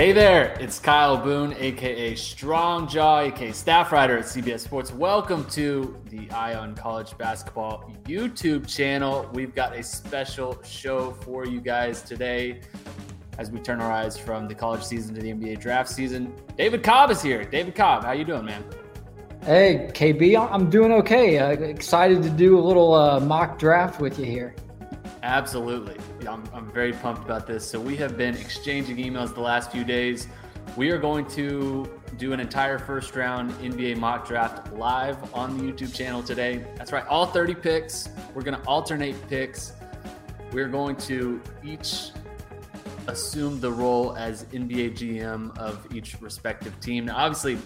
Hey there, it's Kyle Boone, aka Strong Jaw, aka staff writer at CBS Sports. Welcome to the Eye on College Basketball YouTube channel. We've got a special show for you guys today as we turn our eyes from the college season to the NBA draft season. David Cobb is here. David Cobb, how you doing, man? Hey, KB, I'm doing okay. Uh, excited to do a little uh, mock draft with you here. Absolutely. I'm, I'm very pumped about this. So, we have been exchanging emails the last few days. We are going to do an entire first round NBA mock draft live on the YouTube channel today. That's right, all 30 picks. We're going to alternate picks. We're going to each assume the role as NBA GM of each respective team. Now, obviously,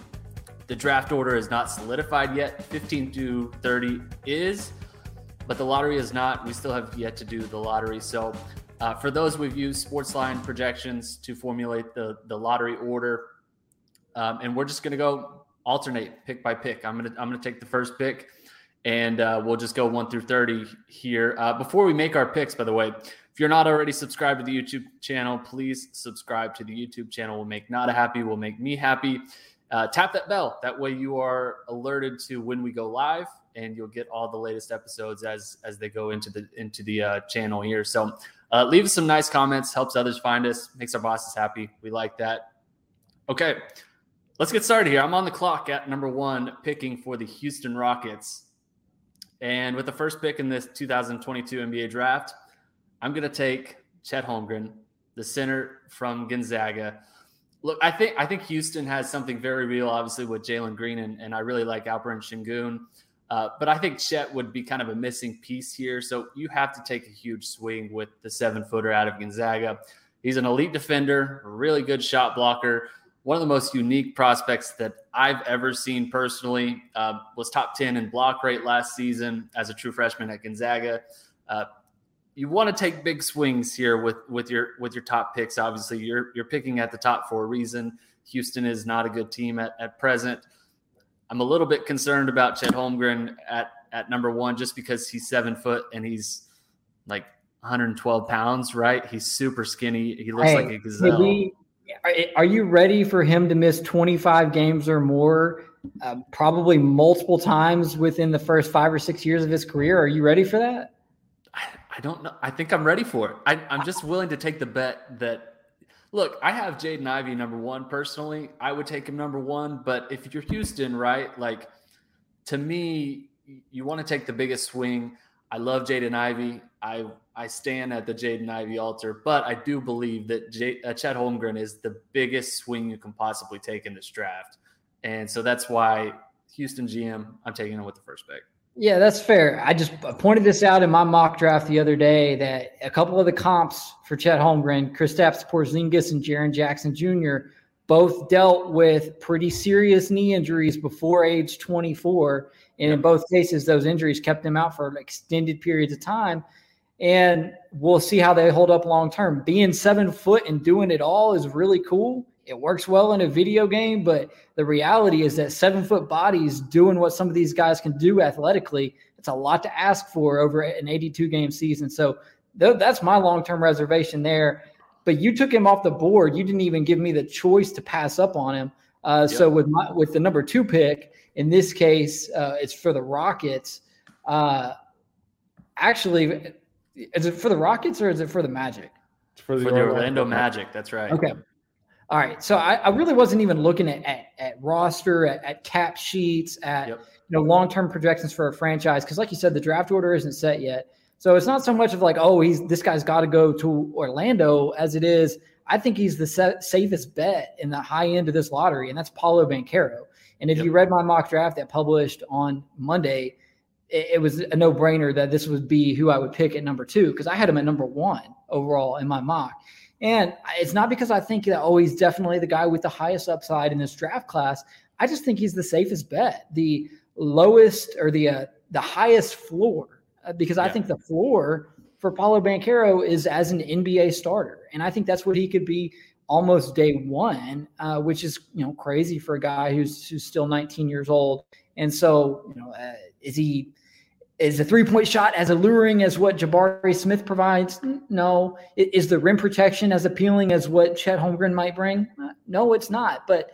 the draft order is not solidified yet. 15 to 30 is but the lottery is not. We still have yet to do the lottery. So, uh, for those we've used Sportsline projections to formulate the the lottery order, um, and we're just going to go alternate pick by pick. I'm gonna I'm gonna take the first pick, and uh, we'll just go one through thirty here. Uh, before we make our picks, by the way, if you're not already subscribed to the YouTube channel, please subscribe to the YouTube channel. Will make Nada happy. Will make me happy. Uh, tap that bell. That way you are alerted to when we go live and you'll get all the latest episodes as as they go into the into the uh, channel here. So uh, leave us some nice comments, helps others find us, makes our bosses happy. We like that. Okay, let's get started here. I'm on the clock at number one, picking for the Houston Rockets, and with the first pick in this 2022 NBA draft, I'm to take Chet Holmgren, the center from Gonzaga. Look, I think I think Houston has something very real, obviously, with Jalen Green, and, and I really like Alperen Sengun. Uh, but I think Chet would be kind of a missing piece here. So you have to take a huge swing with the seven footer out of Gonzaga. He's an elite defender, really good shot blocker, one of the most unique prospects that I've ever seen personally. Uh, was top 10 in block rate last season as a true freshman at Gonzaga. Uh, you want to take big swings here with with your with your top picks. Obviously, you're you're picking at the top for a reason. Houston is not a good team at, at present. I'm a little bit concerned about Chet Holmgren at at number one just because he's seven foot and he's like 112 pounds, right? He's super skinny. He looks hey, like a gazelle. We, are you ready for him to miss 25 games or more, uh, probably multiple times within the first five or six years of his career? Are you ready for that? I, I don't know. I think I'm ready for it. I, I'm just willing to take the bet that Look, I have Jaden Ivey number one personally. I would take him number one, but if you're Houston, right? Like to me, you want to take the biggest swing. I love Jaden Ivey. I I stand at the Jaden Ivey altar, but I do believe that J, uh, Chet Holmgren is the biggest swing you can possibly take in this draft, and so that's why Houston GM. I'm taking him with the first pick. Yeah, that's fair. I just pointed this out in my mock draft the other day that a couple of the comps for Chet Holmgren, Kristaps Porzingis and Jaren Jackson Jr. both dealt with pretty serious knee injuries before age 24. And in both cases, those injuries kept them out for extended periods of time. And we'll see how they hold up long term. Being seven foot and doing it all is really cool it works well in a video game, but the reality is that seven foot bodies doing what some of these guys can do athletically, it's a lot to ask for over an 82 game season. So th- that's my long term reservation there. But you took him off the board. You didn't even give me the choice to pass up on him. Uh, yep. So with my, with the number two pick in this case, uh, it's for the Rockets. Uh, actually, is it for the Rockets or is it for the Magic? It's for the, for the Orlando Magic. That's right. Okay. All right. So I, I really wasn't even looking at, at, at roster, at, at, cap sheets, at yep. you know long term projections for a franchise because, like you said, the draft order isn't set yet. So it's not so much of like, oh, he's this guy's got to go to Orlando as it is. I think he's the sa- safest bet in the high end of this lottery, and that's Paolo Banchero. And if yep. you read my mock draft that published on Monday, it, it was a no brainer that this would be who I would pick at number two because I had him at number one overall in my mock. And it's not because I think that oh he's definitely the guy with the highest upside in this draft class. I just think he's the safest bet, the lowest or the uh, the highest floor uh, because I think the floor for Paolo Banchero is as an NBA starter, and I think that's what he could be almost day one, uh, which is you know crazy for a guy who's who's still 19 years old. And so you know, uh, is he is the three point shot as alluring as what Jabari Smith provides? No. Is the rim protection as appealing as what Chet Holmgren might bring? Uh, no, it's not. But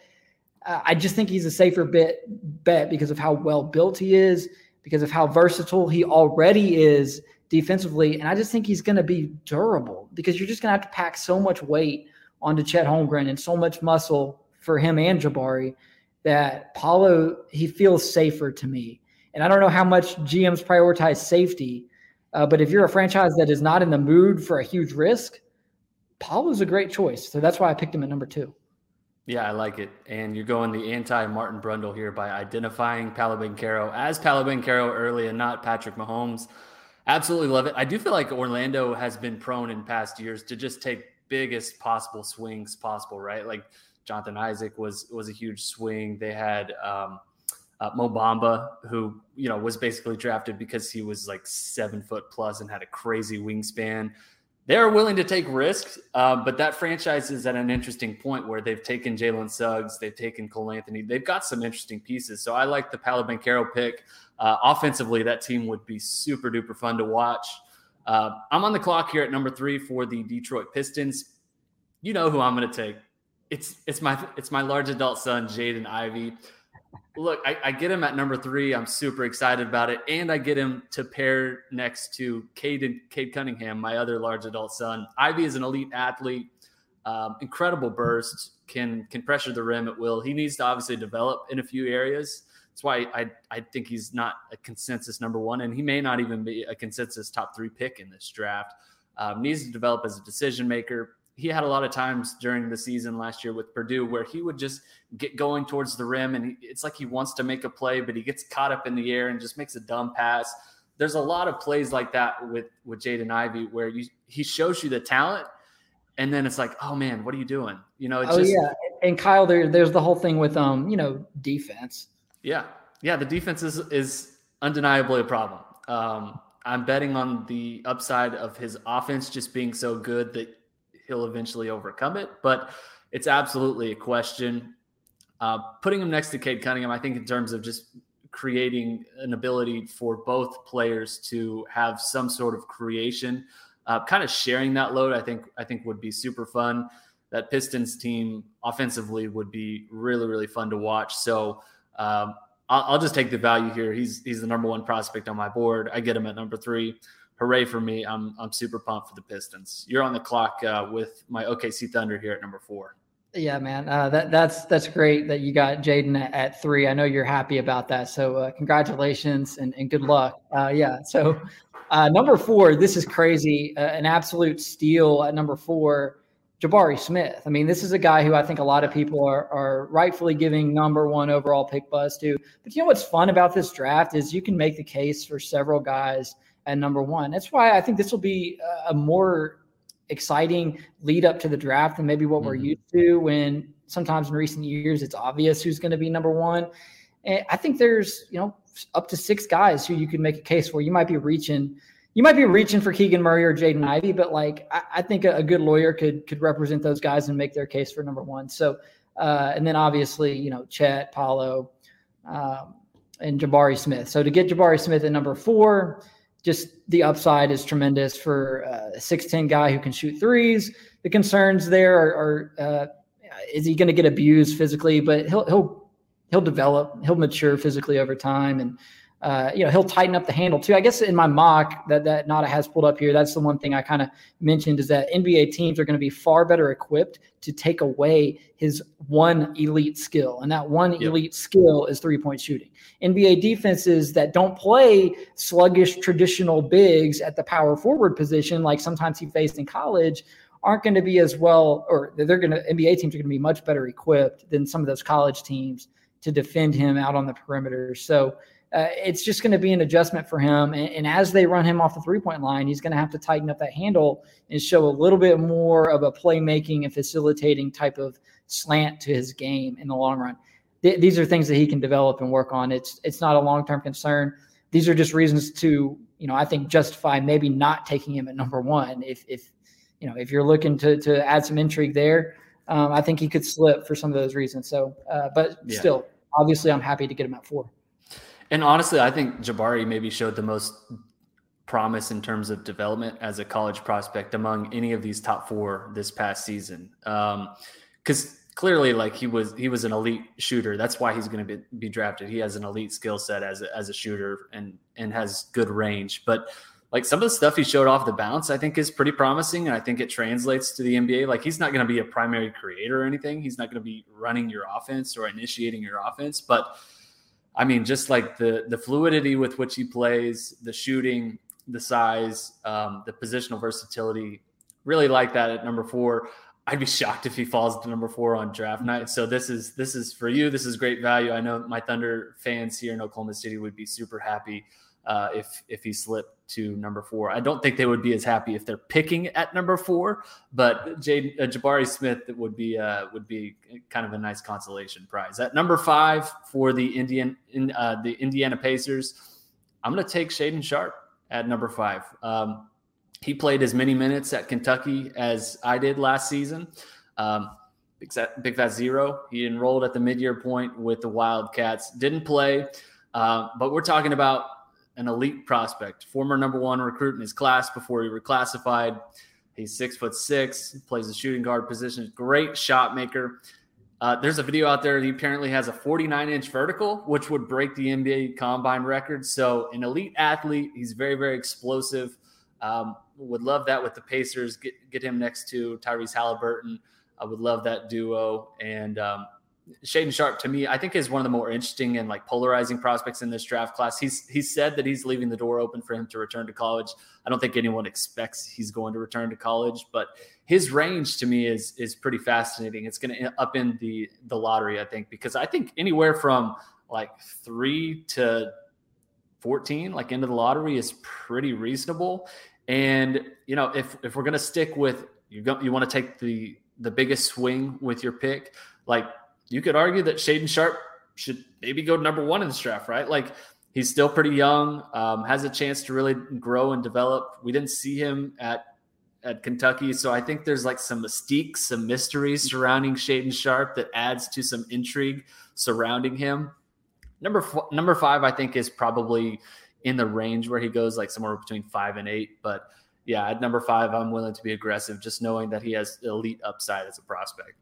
uh, I just think he's a safer bet bet because of how well built he is, because of how versatile he already is defensively, and I just think he's going to be durable because you're just going to have to pack so much weight onto Chet Holmgren and so much muscle for him and Jabari that Paolo he feels safer to me. And I don't know how much GMs prioritize safety, uh, but if you're a franchise that is not in the mood for a huge risk, Paolo's a great choice. So that's why I picked him at number two. Yeah, I like it. And you're going the anti Martin Brundle here by identifying Paolo Banchero as Paolo Banchero early and not Patrick Mahomes. Absolutely love it. I do feel like Orlando has been prone in past years to just take biggest possible swings possible, right? Like Jonathan Isaac was was a huge swing. They had um, uh, Mo Bamba, who you know was basically drafted because he was like seven foot plus and had a crazy wingspan. They're willing to take risks, uh, but that franchise is at an interesting point where they've taken Jalen Suggs, they've taken Cole Anthony, they've got some interesting pieces. So I like the Paolo Banchero pick. Uh, offensively, that team would be super duper fun to watch. Uh, I'm on the clock here at number three for the Detroit Pistons. You know who I'm going to take. It's it's my it's my large adult son, Jaden Ivey. Look, I, I, get him at number three. I'm super excited about it, and I get him to pair next to Cade Cade Cunningham, my other large adult son. Ivey is an elite athlete, um, incredible burst, can can pressure the rim at will. He needs to obviously develop in a few areas. That's why I I think he's not a consensus number one, and he may not even be a consensus top three pick in this draft. Um, needs to develop as a decision maker he had a lot of times during the season last year with Purdue where he would just get going towards the rim and he, it's like he wants to make a play, but he gets caught up in the air and just makes a dumb pass. There's a lot of plays like that with with Jaden Ivey where you he shows you the talent, and then it's like, oh man, what are you doing? You know, oh just, yeah. And Kyle, there, there's the whole thing with um, you know, defense. Yeah, yeah, the defense is is undeniably a problem. Um, I'm betting on the upside of his offense just being so good that he'll eventually overcome it. But it's absolutely a question. Uh, putting him next to Cade Cunningham, I think, in terms of just creating an ability for both players to have some sort of creation, uh, kind of sharing that load, I think, I think would be super fun. That Pistons team offensively would be really, really fun to watch. So um, I'll, I'll just take the value here. He's he's the number one prospect on my board. I get him at number three hooray for me. I'm I'm super pumped for the Pistons. You're on the clock uh, with my OKC Thunder here at number four. Yeah, man, uh, that that's that's great that you got Jaden at, at, three. I know you're happy about that. So uh, congratulations and, and good luck. Uh, yeah. So uh, number four, this is crazy. Uh, an absolute steal at number four. Jabari Smith. I mean, this is a guy who I think a lot of people are, are rightfully giving number one overall pick buzz to. But you know what's fun about this draft is you can make the case for several guys at number one. That's why I think this will be a more exciting lead up to the draft than maybe what mm-hmm. we're used to when sometimes in recent years it's obvious who's going to be number one. And I think there's, you know, up to six guys who you could make a case for. You might be reaching, you might be reaching for Keegan Murray or Jaden Ivey, but like I, I think a, a, good lawyer could could represent those guys and make their case for number one. So, uh, and then obviously, you know, Chet, Paolo, um, and Jabari Smith. So to get Jabari Smith at number four, just the upside is tremendous for a 6'10 guy who can shoot threes. The concerns there are, are uh, is he going to get abused physically? But he'll he'll he'll develop, he'll mature physically over time, and uh, you know, he'll tighten up the handle too. I guess in my mock that that Nada has pulled up here, that's the one thing I kind of mentioned is that NBA teams are going to be far better equipped to take away his one elite skill, and that one yep. elite skill is three point shooting. NBA defenses that don't play sluggish traditional bigs at the power forward position, like sometimes he faced in college, aren't going to be as well, or they're going to NBA teams are going to be much better equipped than some of those college teams to defend him out on the perimeter. So uh, it's just going to be an adjustment for him. And, and as they run him off the three point line, he's going to have to tighten up that handle and show a little bit more of a playmaking and facilitating type of slant to his game in the long run. Th- these are things that he can develop and work on. It's it's not a long term concern. These are just reasons to you know I think justify maybe not taking him at number one if if you know if you're looking to to add some intrigue there. Um, I think he could slip for some of those reasons. So, uh, but yeah. still, obviously, I'm happy to get him at four. And honestly, I think Jabari maybe showed the most promise in terms of development as a college prospect among any of these top four this past season. Because um, clearly, like he was, he was an elite shooter. That's why he's going to be, be drafted. He has an elite skill set as a, as a shooter and and has good range. But like some of the stuff he showed off the bounce, I think is pretty promising, and I think it translates to the NBA. Like he's not going to be a primary creator or anything. He's not going to be running your offense or initiating your offense, but I mean, just like the the fluidity with which he plays, the shooting, the size, um, the positional versatility, really like that at number four. I'd be shocked if he falls to number four on draft night. So this is this is for you. This is great value. I know my Thunder fans here in Oklahoma City would be super happy uh, if if he slipped to number four. I don't think they would be as happy if they're picking at number four, but Jay, uh, Jabari Smith would be uh, would be kind of a nice consolation prize. At number five for the Indian in, uh, the Indiana Pacers, I'm going to take Shaedon Sharpe at number five. Um, he played as many minutes at Kentucky as I did last season. Um, Big, Big Fat Zero. He enrolled at the mid-year point with the Wildcats. Didn't play, uh, but we're talking about an elite prospect, former number one recruit in his class before he reclassified. He's six foot six, plays the shooting guard position, great shot maker. Uh, there's a video out there. He apparently has a 49 inch vertical, which would break the NBA combine record. So, an elite athlete. He's very, very explosive. Um, would love that with the Pacers. Get get him next to Tyrese Haliburton. I would love that duo. And um, Shaedon Sharpe to me, I think is one of the more interesting and like polarizing prospects in this draft class. He's he said that he's leaving the door open for him to return to college. I don't think anyone expects he's going to return to college, but his range to me is is pretty fascinating. It's going to up in the the lottery, I think, because I think anywhere from like three to fourteen, like into the lottery, is pretty reasonable. And you know, if if we're going to stick with you, go, you want to take the the biggest swing with your pick, like you could argue that Shaedon Sharpe should maybe go number one in this draft, right? Like he's still pretty young, um, has a chance to really grow and develop. We didn't see him at at Kentucky, so I think there's like some mystique, some mystery surrounding Shaedon Sharpe that adds to some intrigue surrounding him. Number number five, I think, is probably in the range where he goes, like somewhere between five and eight. But yeah, at number five, I'm willing to be aggressive, just knowing that he has elite upside as a prospect.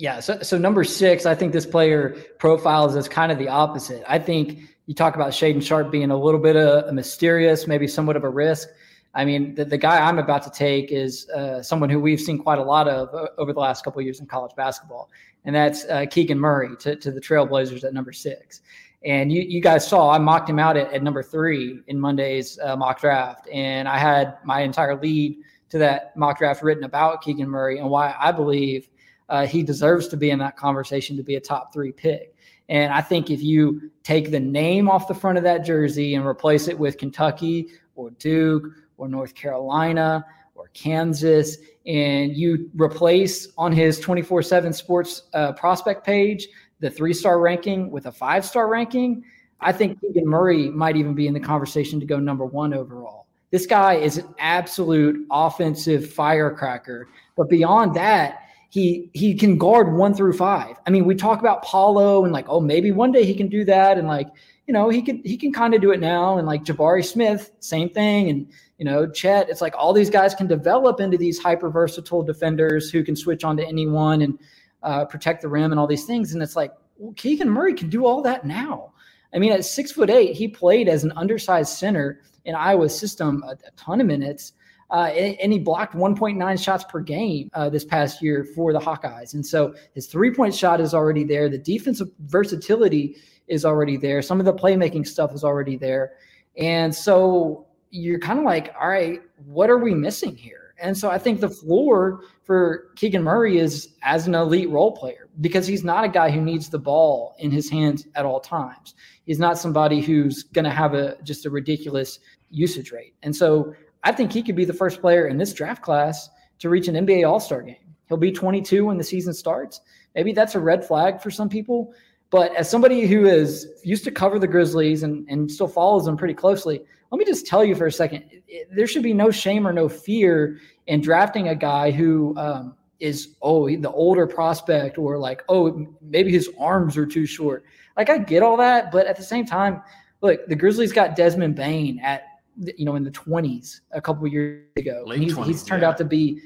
Yeah. So, so number six, I think this player profiles as kind of the opposite. I think you talk about Shaedon Sharpe being a little bit of a mysterious, maybe somewhat of a risk. I mean, the, the guy I'm about to take is uh, someone who we've seen quite a lot of uh, over the last couple years in college basketball, and that's uh, Keegan Murray to, to the Trailblazers at number six. And you, you guys saw I mocked him out at, at number three in Monday's uh, mock draft, and I had my entire lead to that mock draft written about Keegan Murray and why I believe uh, he deserves to be in that conversation to be a top three pick. And I think if you take the name off the front of that jersey and replace it with Kentucky or Duke or North Carolina or Kansas, and you replace on his 24 7 sports uh, prospect page the three star ranking with a five star ranking, I think Keegan Murray might even be in the conversation to go number one overall. This guy is an absolute offensive firecracker. But beyond that, he he can guard one through five. I mean, we talk about Paolo and like, oh, maybe one day he can do that, and like, you know, he can he can kind of do it now, and like Jabari Smith, same thing, and you know, Chet. It's like all these guys can develop into these hyper versatile defenders who can switch on to anyone and uh, protect the rim and all these things. And it's like well, Keegan Murray can do all that now. I mean, at six foot eight, he played as an undersized center in Iowa's system a, a ton of minutes. Uh, and, he blocked 1.9 shots per game uh, this past year for the Hawkeyes. And so his three point shot is already there. The defensive versatility is already there. Some of the playmaking stuff is already there. And so you're kind of like, all right, what are we missing here? And so I think the floor for Keegan Murray is as an elite role player because he's not a guy who needs the ball in his hands at all times. He's not somebody who's going to have a just a ridiculous usage rate. And so I think he could be the first player in this draft class to reach an NBA All Star game. He'll be 22 when the season starts. Maybe that's a red flag for some people. But as somebody who is used to cover the Grizzlies and, and still follows them pretty closely, let me just tell you for a second there should be no shame or no fear in drafting a guy who um, is, oh, the older prospect or like, oh, maybe his arms are too short. Like, I get all that. But at the same time, look, the Grizzlies got Desmond Bane at you know in the 20s a couple years ago. He's, 20s, he's turned yeah. out to be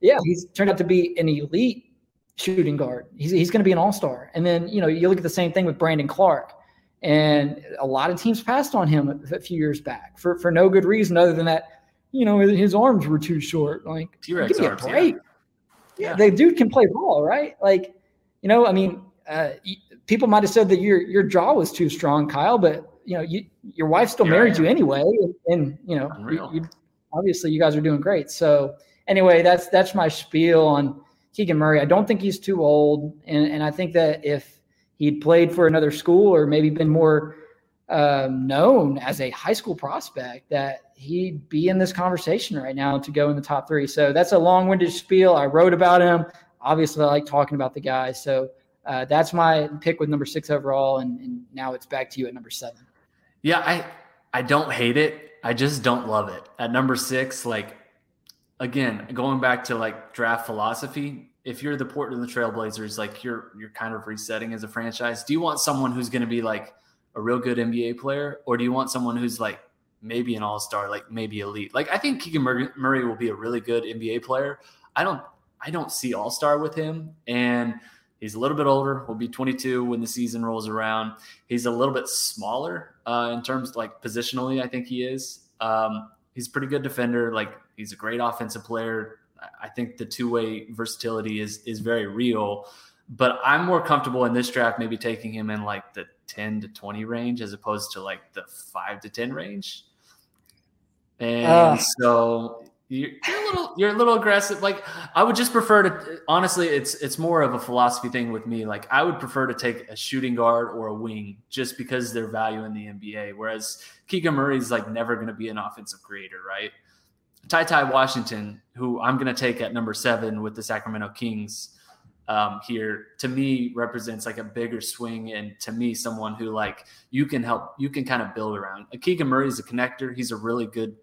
yeah, he's turned out to be an elite shooting guard. He's he's going to be an all-star. And then, you know, you look at the same thing with Brandon Clarke. And a lot of teams passed on him a, few years back for for no good reason other than that, you know, his arms were too short. Like T-Rex arms, break. Yeah. yeah, the dude can play ball, right? Like, you know, I mean, uh, people might have said that your your jaw was too strong, Kyle, but you know, you your wife still married you anyway, and, and you know, you, you, obviously you guys are doing great. So anyway, that's that's my spiel on Keegan Murray. I don't think he's too old, and and I think that if he'd played for another school or maybe been more um, known as a high school prospect, that he'd be in this conversation right now to go in the top three. So that's a long-winded spiel. I wrote about him. Obviously, I like talking about the guy. So uh, that's my pick with number six overall, and, and now it's back to you at number seven. Yeah, I I don't hate it. I just don't love it. At number six, like again, going back to like draft philosophy, if you're the Portland Trailblazers, like you're you're kind of resetting as a franchise. Do you want someone who's going to be like a real good NBA player, or do you want someone who's like maybe an all star, like maybe elite? Like I think Keegan Murray will be a really good NBA player. I don't I don't see all star with him, and He's a little bit older. Will be 22 when the season rolls around. He's a little bit smaller uh, in terms like positionally. I think he is. Um, he's a pretty good defender. Like he's a great offensive player. I think the two way versatility is is very real. But I'm more comfortable in this draft, maybe taking him in like the 10 to 20 range as opposed to like the five to 10 range. And uh, so you're, a little you're a little aggressive. Like i would just prefer to honestly it's it's more of a philosophy thing with me. Like i would prefer to take a shooting guard or a wing just because their value in the nba whereas keegan is like never going to be an offensive creator right? Ty ty washington who i'm going to take at number seven with the sacramento kings um, here to me represents like a bigger swing and to me someone who like you can help you can kind of build around. Keegan murray is a connector. He's a really good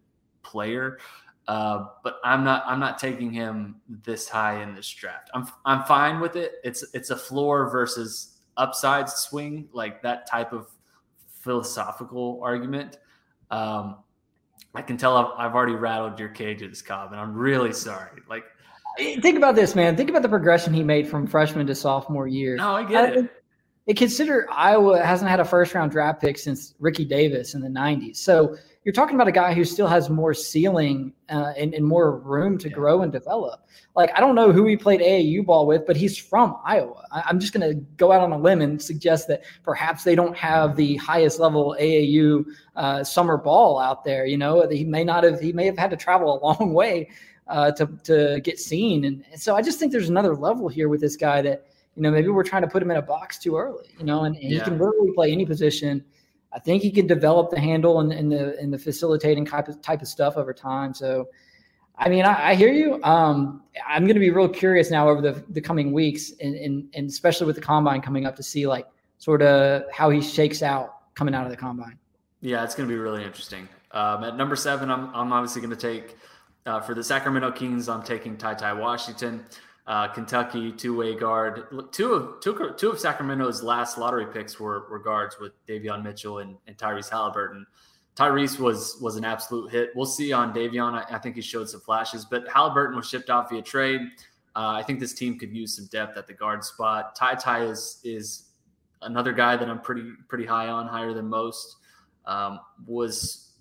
player uh, but I'm not I'm not taking him this high in this draft. I'm I'm fine with it. It's it's a floor versus upside swing, like that type of philosophical argument. Um, I can tell I've, I've already rattled your cages, Cobb, and I'm really sorry. Like, think about this, man. Think about the progression he made from freshman to sophomore year. No, I get it. And consider Iowa hasn't had a first round draft pick since Ricky Davis in the 90s. So you're talking about a guy who still has more ceiling uh, and, and, more room to yeah. grow and develop. Like, I don't know who he played AAU ball with, but he's from Iowa. I, am just going to go out on a limb and suggest that perhaps they don't have the highest level AAU uh, summer ball out there. You know, he may not have, he may have had to travel a long way uh, to, to get seen. And, and so I just think there's another level here with this guy that, you know, maybe we're trying to put him in a box too early, you know, and, and yeah. he can literally play any position I think he can develop the handle and, and the and the facilitating type of type of stuff over time. So, I mean, I, I hear you. Um, I'm going to be real curious now over the, the coming weeks, and, and and especially with the combine coming up to see like sort of how he shakes out coming out of the combine. Yeah, it's going to be really interesting. Um, at number seven, I'm I'm obviously going to take uh, for the Sacramento Kings. I'm taking Ty Ty Washington uh, Kentucky two-way guard. Two of two, two of Sacramento's last lottery picks were, were guards with Davion Mitchell and, and Tyrese Haliburton. Tyrese was was an absolute hit. We'll see on Davion. I, I think he showed some flashes, but Haliburton was shipped off via trade. Uh, I think this team could use some depth at the guard spot. Ty Ty is is another guy that I'm pretty pretty high on, higher than most, um, was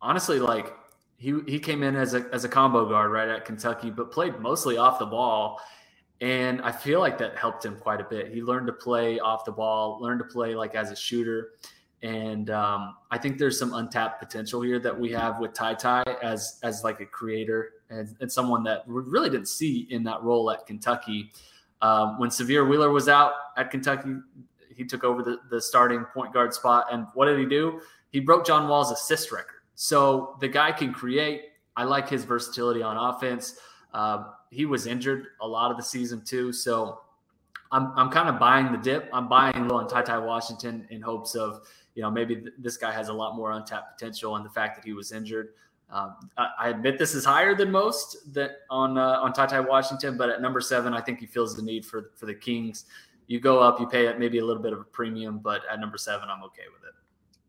honestly like he he came in as a as a combo guard right at Kentucky, but played mostly off the ball. And I feel like that helped him quite a bit. He learned to play off the ball, learned to play like as a shooter. And um, I think there's some untapped potential here that we have with Ty Ty as as like a creator and, and someone that we really didn't see in that role at Kentucky. Um, when Sahvir Wheeler was out at Kentucky, he took over the, the starting point guard spot. And what did he do? He broke John Wall's assist record. So the guy can create. I like his versatility on offense. Uh, he was injured a lot of the season too. So I'm, I'm kind of buying the dip. I'm buying low on Ty Ty Washington in hopes of you know, maybe th- this guy has a lot more untapped potential, and the fact that he was injured. Um, I, I, admit this is higher than most that on uh, on Ty Ty Washington, but at number seven, I think he feels the need for for the Kings. You go up, you pay it maybe a little bit of a premium, but at number seven, I'm okay with it.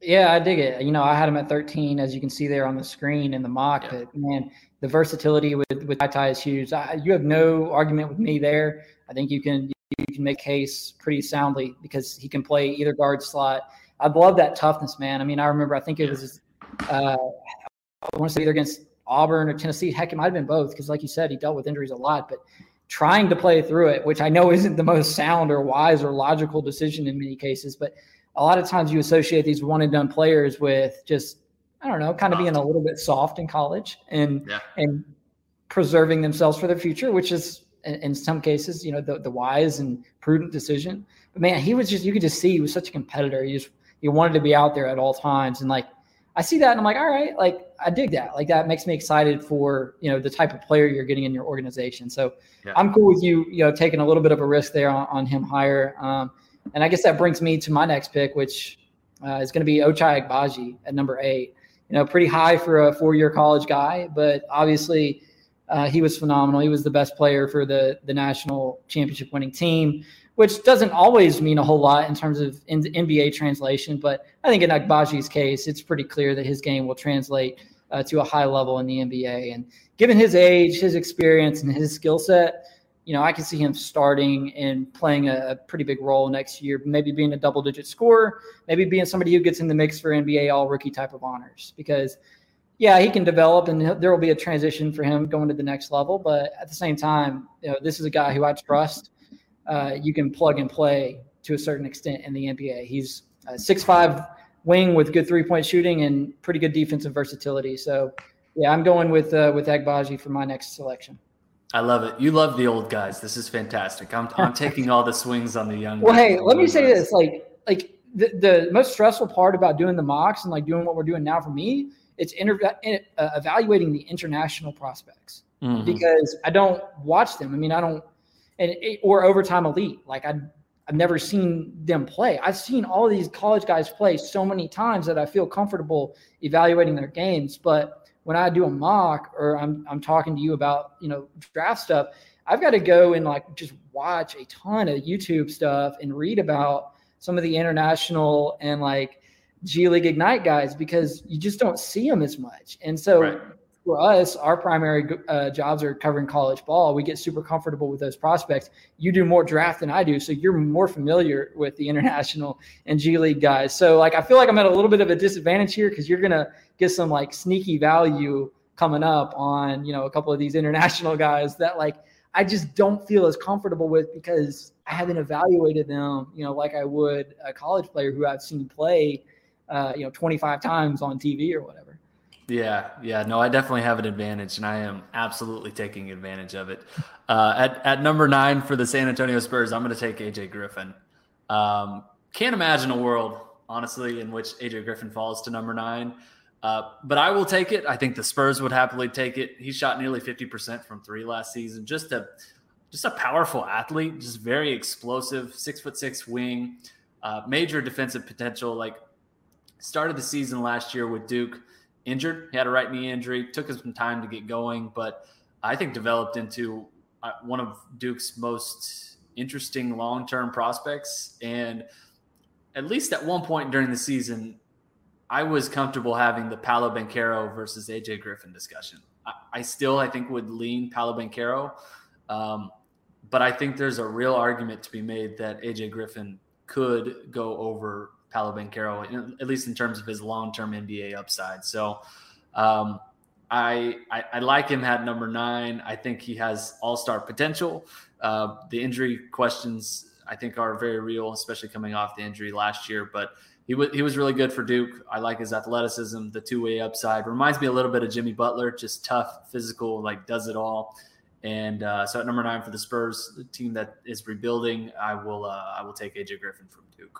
Yeah, I dig it. You know, I had him at 13, as you can see there on the screen in the mock. Yeah. But man, the versatility with with Ty Ty is huge. I, you have no argument with me there. I think you can you can make case pretty soundly because he can play either guard slot. I love that toughness, man. I mean, I remember, I think it was, uh, I want to say either against Auburn or Tennessee. Heck, it might have been both because, like you said, he dealt with injuries a lot. But trying to play through it, which I know isn't the most sound or wise or logical decision in many cases, but a lot of times you associate these one and done players with just I don't know, kind of being a little bit soft in college and yeah. and preserving themselves for the future, which is in, in some cases, you know, the, the wise and prudent decision. But man, he was just you could just see he was such a competitor. He just he wanted to be out there at all times. And like, I see that and I'm like, all right, like I dig that. Like that makes me excited for, you know, the type of player you're getting in your organization. So yeah. I'm cool with you, you know, taking a little bit of a risk there on, on him higher. Um, and I guess that brings me to my next pick, which uh, is going to be Ochai Agbaji at number eight. You know, pretty high for a four-year college guy, but obviously uh, he was phenomenal. He was the best player for the the national championship winning team which doesn't always mean a whole lot in terms of NBA translation. But I think in Agbaji's case, it's pretty clear that his game will translate uh, to a high level in the NBA. And given his age, his experience, and his skill set, you know, I can see him starting and playing a, pretty big role next year, maybe being a double digit scorer, maybe being somebody who gets in the mix for NBA all rookie type of honors. Because, yeah, he can develop and there will be a transition for him going to the next level. But at the same time, you know, this is a guy who I trust uh, you can plug and play to a certain extent in the NBA. He's a six-five wing with good three-point shooting and pretty good defensive versatility. So, yeah, I'm going with uh, with Agbaji for my next selection. I love it. You love the old guys. This is fantastic. I'm, I'm taking all the swings on the young. Well, hey, let me say this: like, like the, the most stressful part about doing the mocks and like doing what we're doing now for me, it's inter- uh, evaluating the international prospects mm-hmm. because I don't watch them. I mean, I don't and or overtime elite. Like I I've never seen them play. I've seen all these college guys play so many times that I feel comfortable evaluating their games. But when I do a mock or I'm I'm talking to you about, you know, draft stuff, I've got to go and like just watch a ton of YouTube stuff and read about some of the international and like G League Ignite guys because you just don't see them as much. And so right for us, our primary uh, jobs are covering college ball. We get super comfortable with those prospects. You do more draft than I do, so you're more familiar with the international and G League guys. So, like, I feel like I'm at a little bit of a disadvantage here because you're gonna get some like sneaky value coming up on you know a couple of these international guys that like I just don't feel as comfortable with because I haven't evaluated them, you know, like I would a college player who I've seen play, uh, you know, 25 times on TV or whatever. Yeah, yeah, no, I definitely have an advantage, and I am absolutely taking advantage of it. Uh, at at number nine for the San Antonio Spurs, I'm going to take AJ Griffin. Um, can't imagine a world, honestly, in which AJ Griffin falls to number nine, uh, but I will take it. I think the Spurs would happily take it. He shot nearly 50% from three last season. Just a just a powerful athlete, just very explosive, six foot six wing, uh, major defensive potential. Like started the season last year with Duke injured. He had a right knee injury. Took him some time to get going, but I think developed into uh, one of Duke's most interesting long term prospects. And at least at one point during the season, I was comfortable having the Paolo Banchero versus AJ Griffin discussion. I, I still, I think, would lean Paolo Banchero. Um, but I think there's a real argument to be made that AJ Griffin could go over Paolo Banchero, at least in terms of his long-term NBA upside. So um, I, I, I like him at number nine. I think he has all-star potential. Uh, the injury questions I think are very real, especially coming off the injury last year. But he was he was really good for Duke. I like his athleticism, the two way upside. Reminds me a little bit of Jimmy Butler, just tough, physical, like does it all. And uh, so at number nine for the Spurs, the team that is rebuilding, I will uh, I will take AJ Griffin from Duke.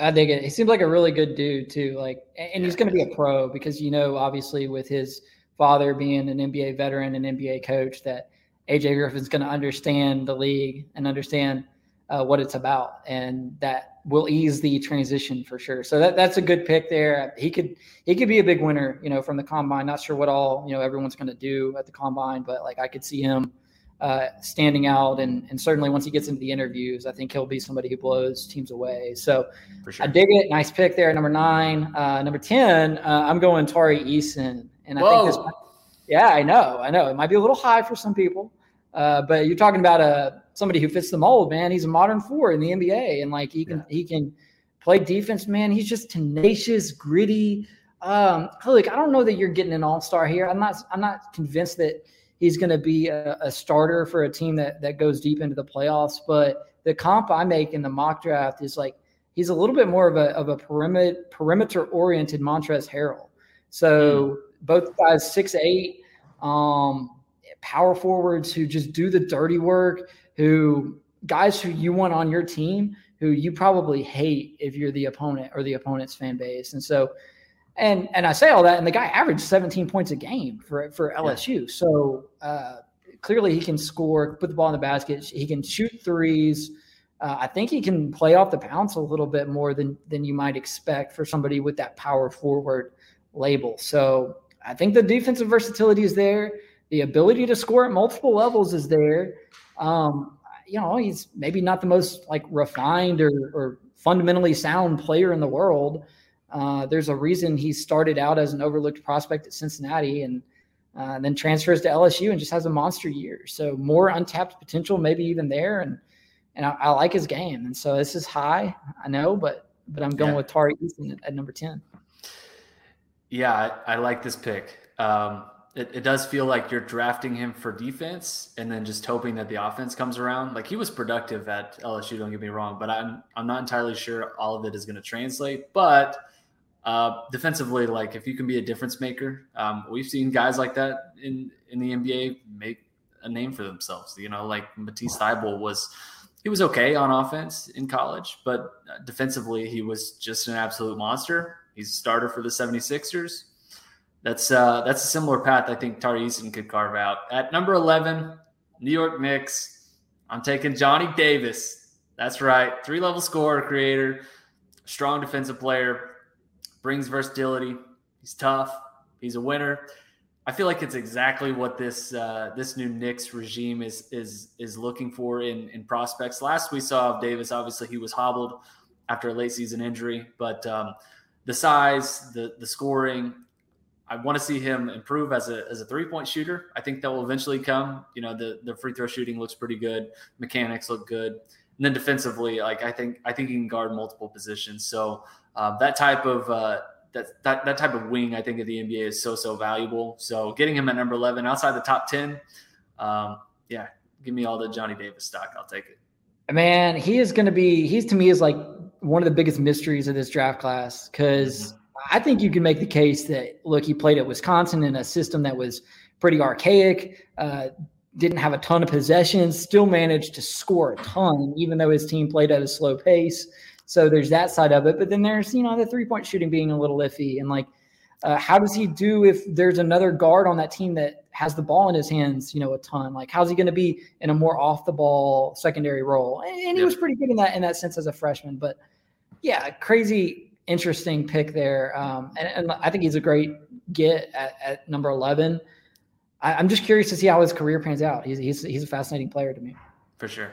I think it. He seems like a really good dude too. Like, and he's going to be a pro because you know, obviously, with his father being an NBA veteran and NBA coach, that AJ Griffin's going to understand the league and understand uh, what it's about, and that will ease the transition for sure. So that that's a good pick there. He could he could be a big winner, you know, from the combine. Not sure what all you know everyone's going to do at the combine, but like I could see him uh, standing out. And, and certainly once he gets into the interviews, I think he'll be somebody who blows teams away. So sure. I dig it. Nice pick there. Number nine. Uh, number 10, uh, I'm going Tari Eason. And I Whoa. think this, yeah, I know. I know. It might be a little high for some people. Uh, but you're talking about a uh, somebody who fits the mold, man. He's a modern four in the NBA, and like he can yeah. he can play defense, man. He's just tenacious, gritty. Um, look, I don't know that you're getting an all star here. I'm not. I'm not convinced that he's going to be a, a, starter for a team that that goes deep into the playoffs. But the comp I make in the mock draft is like he's a little bit more of a of a perimeter perimeter oriented Montrezl Harrell. So mm. both guys six eight, um, power forwards who just do the dirty work. Who guys who you want on your team who you probably hate if you're the opponent or the opponent's fan base. And so and and I say all that, and the guy averaged 17 points a game for for LSU. Yeah. So uh, clearly he can score, put the ball in the basket. He can shoot threes. Uh, I think he can play off the bounce a little bit more than than you might expect for somebody with that power forward label. So I think the defensive versatility is there. The ability to score at multiple levels is there. Um, you know, he's maybe not the most like refined or, or fundamentally sound player in the world. Uh, there's a reason he started out as an overlooked prospect at Cincinnati and uh, then transfers to LSU and just has a monster year. So more untapped potential, maybe even there. And and I, I like his game. And so this is high, I know, but but I'm going yeah. with Tari Eason at, at, number ten. Yeah, I, I like this pick. Um, it, it does feel like you're drafting him for defense and then just hoping that the offense comes around. Like he was productive at LSU, don't get me wrong, but I'm I'm not entirely sure all of it is going to translate. But uh, defensively, like if you can be a difference maker, um, we've seen guys like that in in the NBA make a name for themselves. You know, like Matisse Thybulle was he was okay on offense in college, but defensively he was just an absolute monster. He's a starter for the 76ers. That's uh, that's a similar path I think Tari Eason could carve out. At number 11, New York Knicks, I'm taking Johnny Davis. That's right, three level scorer, creator, strong defensive player brings versatility. He's tough. He's a winner. I feel like it's exactly what this uh, this new Knicks regime is is is looking for in in prospects. Last we saw of Davis, obviously he was hobbled after a late season injury. But um, the size, the the scoring, I want to see him improve as a as a three point shooter. I think that will eventually come. You know, the the free throw shooting looks pretty good, mechanics look good, and then defensively, like I think I think he can guard multiple positions. So uh, that type of uh, that, that that type of wing, I think, of the NBA is so so valuable. So getting him at number eleven outside the top ten, um, yeah, give me all the Johnny Davis stock. I'll take it. Man, he is going to be. He's to me is like one of the biggest mysteries of this draft class because mm-hmm. I think you can make the case that look, he played at Wisconsin in a system that was pretty archaic. Uh, didn't have a ton of possessions, still managed to score a ton, even though his team played at a slow pace. So there's that side of it. But then there's, you know, the three point shooting being a little iffy. And like, uh, how does he do if there's another guard on that team that has the ball in his hands, you know, a ton? Like, how's he going to be in a more off the ball secondary role? And, and he was pretty good in that in that sense as a freshman. But yeah, crazy, interesting pick there. Um, and, and, I think he's a great get at, at number eleven. I, am just curious to see how his career pans out. He's he's he's a fascinating player to me. For sure.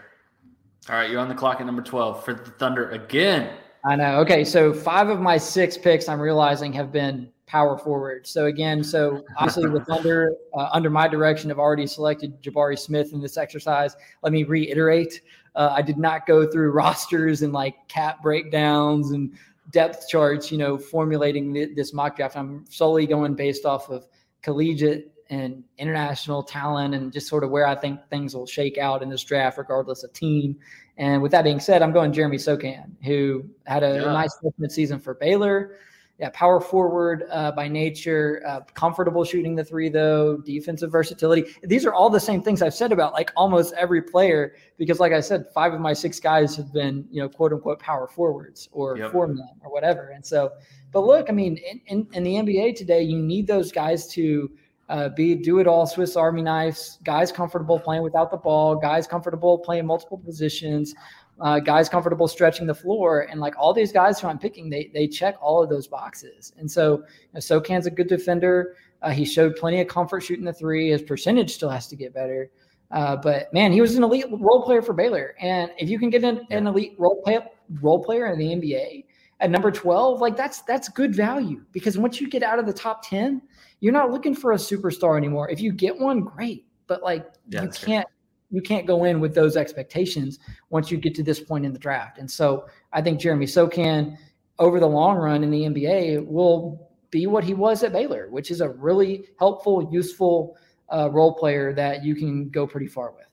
All right, you're on the clock at number 12 for the Thunder again. I know. Okay, so five of my six picks I'm realizing have been power forward. So again, so obviously the Thunder uh, under my direction have already selected Jabari Smith in this exercise. Let me reiterate: uh, I did not go through rosters and like cap breakdowns and depth charts. You know, formulating this mock draft. I'm solely going based off of collegiate and international talent and just sort of where I think things will shake out in this draft, regardless of team. And with that being said, I'm going Jeremy Sochan, who had a, yeah. nice season for Baylor. Yeah, power forward uh, by nature, uh, comfortable shooting the three though, defensive versatility. These are all the same things I've said about like almost every player because, like I said, five of my six guys have been you know quote unquote power forwards or yep. four men or whatever. And so, but look, I mean, in, in, in the NBA today, you need those guys to uh, be do it all Swiss Army knives, guys comfortable playing without the ball, guys comfortable playing multiple positions, uh, guys comfortable stretching the floor, and like all these guys who I'm picking, they they check all of those boxes. And so, you know, Sochan's a good defender. Uh, he showed plenty of comfort shooting the three. His percentage still has to get better. Uh, but man, he was an elite role player for Baylor. And if you can get an, an elite role play, role player in the NBA at number 12, like that's that's good value because once you get out of the top 10, you're not looking for a superstar anymore. If you get one, great, but like yeah, you can't true. you can't go in with those expectations once you get to this point in the draft. And so I think Jeremy Sochan over the long run in the NBA will be what he was at Baylor, which is a really helpful, useful uh, role player that you can go pretty far with.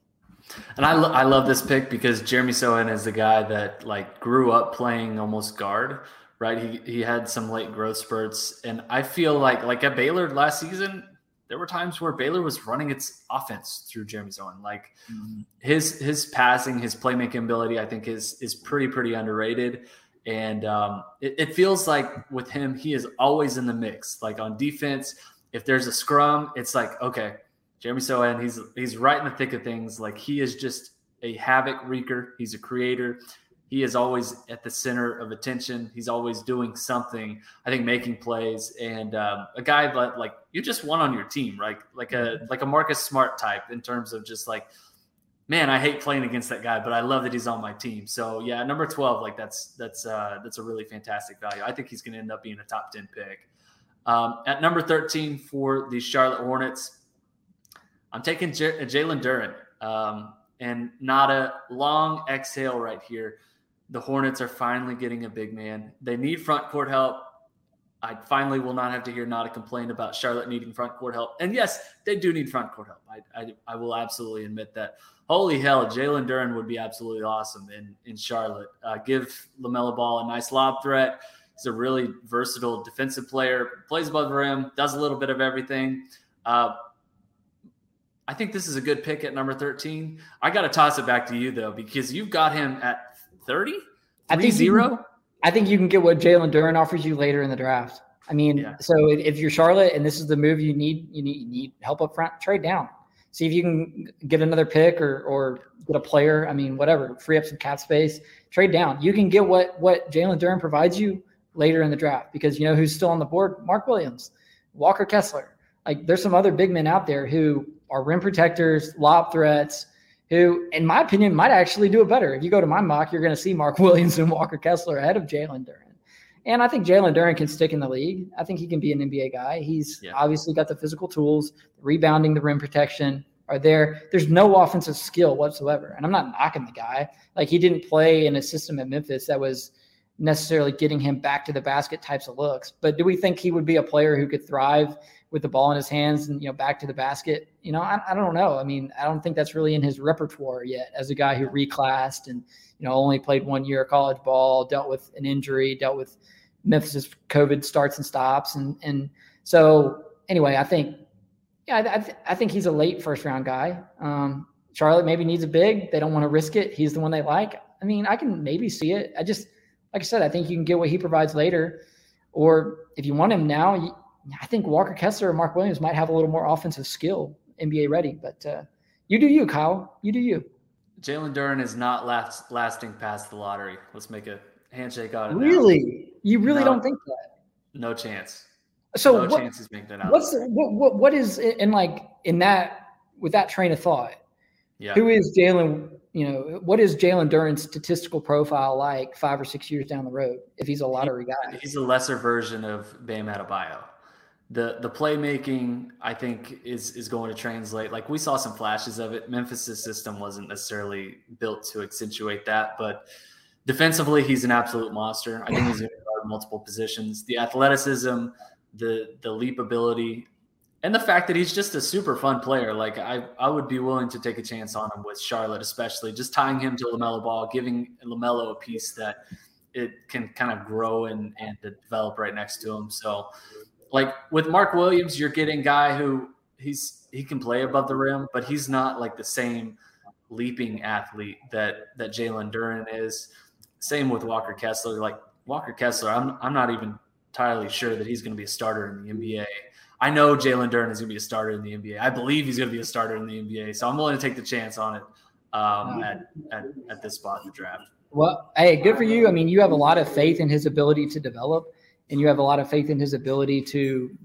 And I, lo- I love this pick because Jeremy Sochan is the guy that like grew up playing almost guard right? He he had some late growth spurts, and I feel like like at Baylor last season, there were times where Baylor was running its offense through Jeremy Sochan. Like mm-hmm. his his passing, his playmaking ability, I think is is pretty pretty underrated. And um, it, it feels like with him, he is always in the mix. Like on defense, if there's a scrum, it's like okay, Jeremy Sochan, he's he's right in the thick of things. Like he is just a havoc wreaker. He's a creator he is always at the center of attention. He's always doing something. I think making plays and um, a guy that like you just want on your team, right? Like a mm-hmm. like a Marcus Smart type in terms of just like, man, I hate playing against that guy, but I love that he's on my team. So yeah, number twelve, like that's that's uh, that's a really fantastic value. I think he's going to end up being a top ten pick. Um, at number thirteen for the Charlotte Hornets, I'm taking J- Jalen Duren. Um, and not a long exhale right here the Hornets are finally getting a big man. They need front court help. I finally will not have to hear not a complaint about Charlotte needing front court help. And yes, they do need front court help. I, I, I will absolutely admit that. Holy hell, Jalen Duren would be absolutely awesome in, in Charlotte. Uh, give LaMelo Ball a nice lob threat. He's a really versatile defensive player, plays above the rim, does a little bit of everything. Uh, I think this is a good pick at number 13. I got to toss it back to you, though, because you've got him at 30? I think zero. I think you can get what Jalen Duren offers you later in the draft. I mean, yeah. so if you're Charlotte and this is the move you need, you need you need help up front, trade down. See if you can get another pick or or get a player. I mean, whatever, free up some cap space, trade down. You can get what what Jalen Duren provides you later in the draft because you know who's still on the board? Mark Williams, Walker Kessler. Like there's some other big men out there who are rim protectors, lob threats, who, in my opinion, might actually do it better. If you go to my mock, you're going to see Mark Williams and Walker Kessler ahead of Jalen Duren. And I think Jalen Duren can stick in the league. I think he can be an NBA guy. He's yeah. obviously got the physical tools, rebounding, the rim protection are there. There's no offensive skill whatsoever. And I'm not knocking the guy. Like he didn't play in a system at Memphis that was necessarily getting him back to the basket types of looks. But do we think he would be a player who could thrive with the ball in his hands and you know back to the basket? You know, I, I don't know. I mean, I don't think that's really in his repertoire yet. As a guy who reclassed and you know only played one year of college ball, dealt with an injury, dealt with Memphis COVID starts and stops, and and so anyway, I think yeah, I, th- I think he's a late first round guy. Um, Charlotte maybe needs a big. They don't want to risk it. He's the one they like. I mean, I can maybe see it. I just like I said, I think you can get what he provides later, or if you want him now, I think Walker Kessler or Mark Williams might have a little more offensive skill, NBA ready. But uh, you do you, Kyle. You do you. Jalen Duren is not last, lasting past the lottery. Let's make a handshake out of it. Really? You really no, don't think that? No chance. So no what, chance he's making it out. What's what, what what is in like in that with that train of thought? Yeah. Who is Jalen you know, what is Jalen Duren's statistical profile like five or six years down the road if he's a lottery guy? He's a lesser version of Bam Adebayo. The the playmaking, I think, is is going to translate. Like we saw some flashes of it. Memphis's system wasn't necessarily built to accentuate that, but defensively, he's an absolute monster. I think he's going to guard multiple positions. The athleticism, the the leap ability, and the fact that he's just a super fun player. Like I, I would be willing to take a chance on him with Charlotte, especially just tying him to LaMelo Ball, giving LaMelo a piece that it can kind of grow and and develop right next to him. So, like with Mark Williams, you're getting guy who he's he can play above the rim, but he's not like the same leaping athlete that that Jalen Duren is. Same with Walker Kessler. Like Walker Kessler, I'm I'm not even entirely sure that he's going to be a starter in the NBA. I know Jalen Duren is going to be a starter in the NBA. I believe he's going to be a starter in the NBA. So I'm willing to take the chance on it um, at, at, at this spot in the draft. Well, hey, good for you. I mean, you have a lot of faith in his ability to develop, and you have a lot of faith in his ability to,